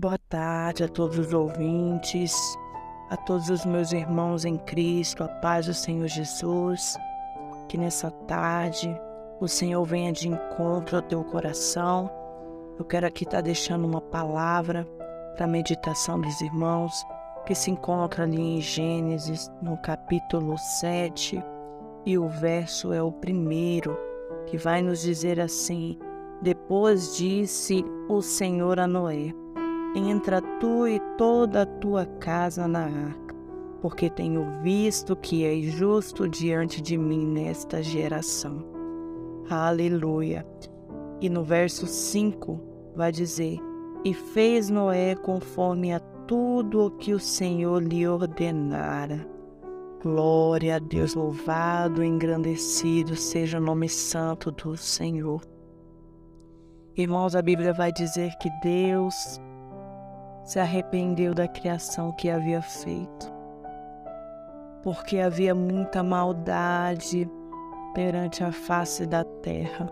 Boa tarde a todos os ouvintes, a todos os meus irmãos em Cristo, a paz do Senhor Jesus. Que nessa tarde o Senhor venha de encontro ao teu coração. Eu quero aqui estar deixando uma palavra para a meditação dos irmãos que se encontra ali em Gênesis, no capítulo 7, e o verso é o primeiro, que vai nos dizer assim: Depois disse o Senhor a Noé: Entra tu e toda a tua casa na arca, porque tenho visto que és justo diante de mim nesta geração. Aleluia. E no verso 5 vai dizer: E fez Noé conforme a tudo o que o Senhor lhe ordenara. Glória a Deus, louvado, engrandecido seja o nome santo do Senhor. Irmãos, a Bíblia vai dizer que Deus se arrependeu da criação que havia feito, porque havia muita maldade perante a face da terra.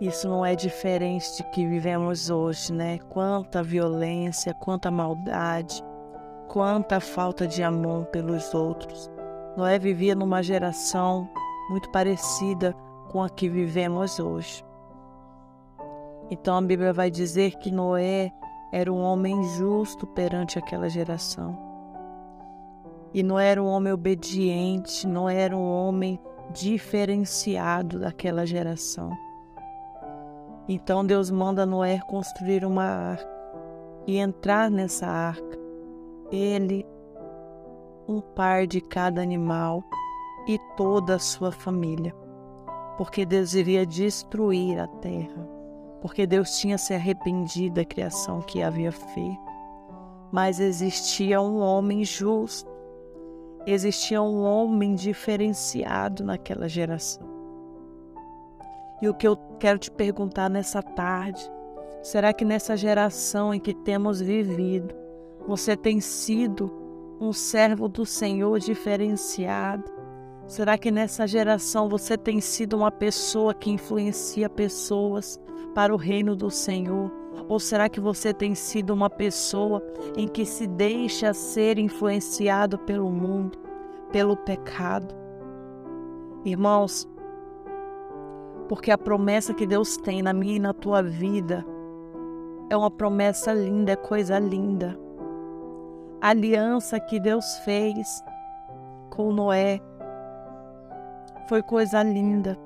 Isso não é diferente de que vivemos hoje, né? Quanta violência, quanta maldade, quanta falta de amor pelos outros. Noé vivia numa geração muito parecida com a que vivemos hoje. Então a Bíblia vai dizer que Noé era um homem justo perante aquela geração. E não era um homem obediente, não era um homem diferenciado daquela geração. Então Deus manda Noé construir uma arca e entrar nessa arca. Ele, um par de cada animal e toda a sua família, porque Deus iria destruir a terra porque Deus tinha se arrependido da criação que havia feito. Mas existia um homem justo, existia um homem diferenciado naquela geração. E o que eu quero te perguntar nessa tarde, será que nessa geração em que temos vivido, você tem sido um servo do Senhor diferenciado? Será que nessa geração você tem sido uma pessoa que influencia pessoas para o reino do Senhor? Ou será que você tem sido uma pessoa em que se deixa ser influenciado pelo mundo, pelo pecado? Irmãos, porque a promessa que Deus tem na minha e na tua vida é uma promessa linda, é coisa linda. A aliança que Deus fez com Noé foi coisa linda.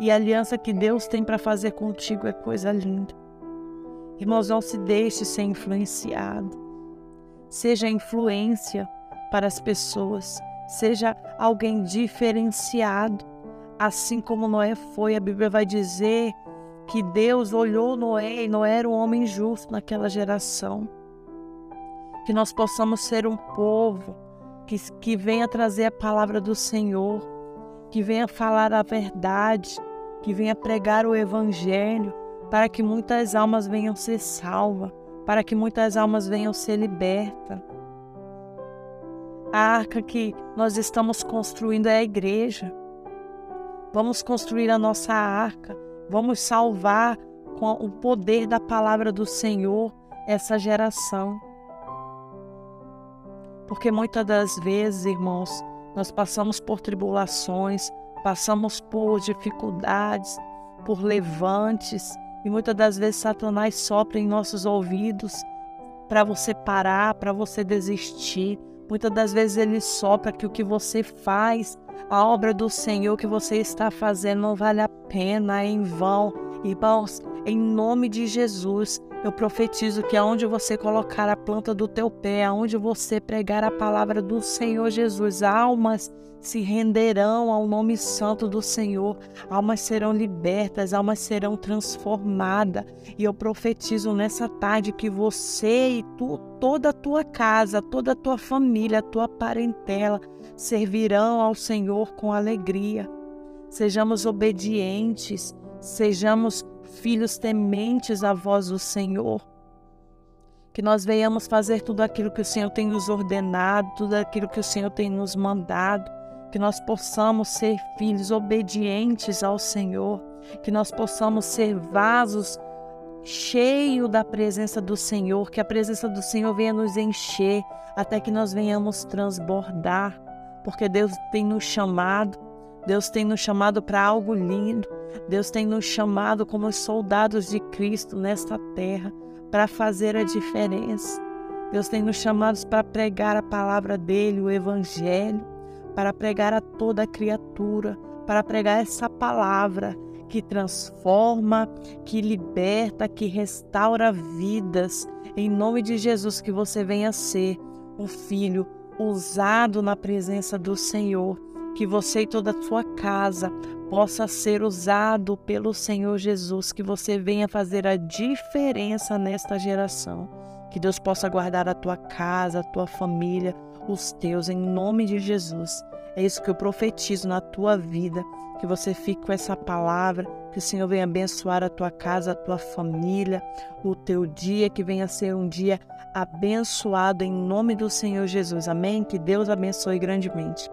E a aliança que Deus tem para fazer contigo é coisa linda. Irmãos, não se deixe ser influenciado. Seja influência para as pessoas. Seja alguém diferenciado. Assim como Noé foi, a Bíblia vai dizer que Deus olhou Noé e Noé era um homem justo naquela geração. Que nós possamos ser um povo que, que venha trazer a palavra do Senhor que venha falar a verdade, que venha pregar o Evangelho, para que muitas almas venham ser salvas, para que muitas almas venham ser libertas. A arca que nós estamos construindo é a igreja. Vamos construir a nossa arca, vamos salvar com o poder da palavra do Senhor essa geração. Porque muitas das vezes, irmãos, nós passamos por tribulações, passamos por dificuldades, por levantes, e muitas das vezes Satanás sopra em nossos ouvidos para você parar, para você desistir. Muitas das vezes ele sopra que o que você faz, a obra do Senhor que você está fazendo não vale a pena, é em vão. Irmãos, em nome de Jesus, eu profetizo que aonde você colocar a planta do teu pé, aonde você pregar a palavra do Senhor Jesus, almas se renderão ao nome santo do Senhor, almas serão libertas, almas serão transformadas. E eu profetizo nessa tarde que você e tu, toda a tua casa, toda a tua família, a tua parentela servirão ao Senhor com alegria. Sejamos obedientes, sejamos filhos tementes à voz do Senhor. Que nós venhamos fazer tudo aquilo que o Senhor tem nos ordenado, tudo aquilo que o Senhor tem nos mandado. Que nós possamos ser filhos obedientes ao Senhor. Que nós possamos ser vasos cheio da presença do Senhor, que a presença do Senhor venha nos encher até que nós venhamos transbordar, porque Deus tem nos chamado, Deus tem nos chamado para algo lindo, Deus tem nos chamado como soldados de Cristo nesta terra para fazer a diferença. Deus tem nos chamados para pregar a palavra dele, o evangelho, para pregar a toda criatura, para pregar essa palavra que transforma, que liberta, que restaura vidas. Em nome de Jesus, que você venha ser um filho usado na presença do Senhor, que você e toda a sua casa possa ser usado pelo Senhor Jesus, que você venha fazer a diferença nesta geração. Que Deus possa guardar a tua casa, a tua família, os teus, em nome de Jesus. É isso que eu profetizo na tua vida, que você fique com essa palavra, que o Senhor venha abençoar a tua casa, a tua família, o teu dia, que venha ser um dia abençoado em nome do Senhor Jesus. Amém? Que Deus abençoe grandemente.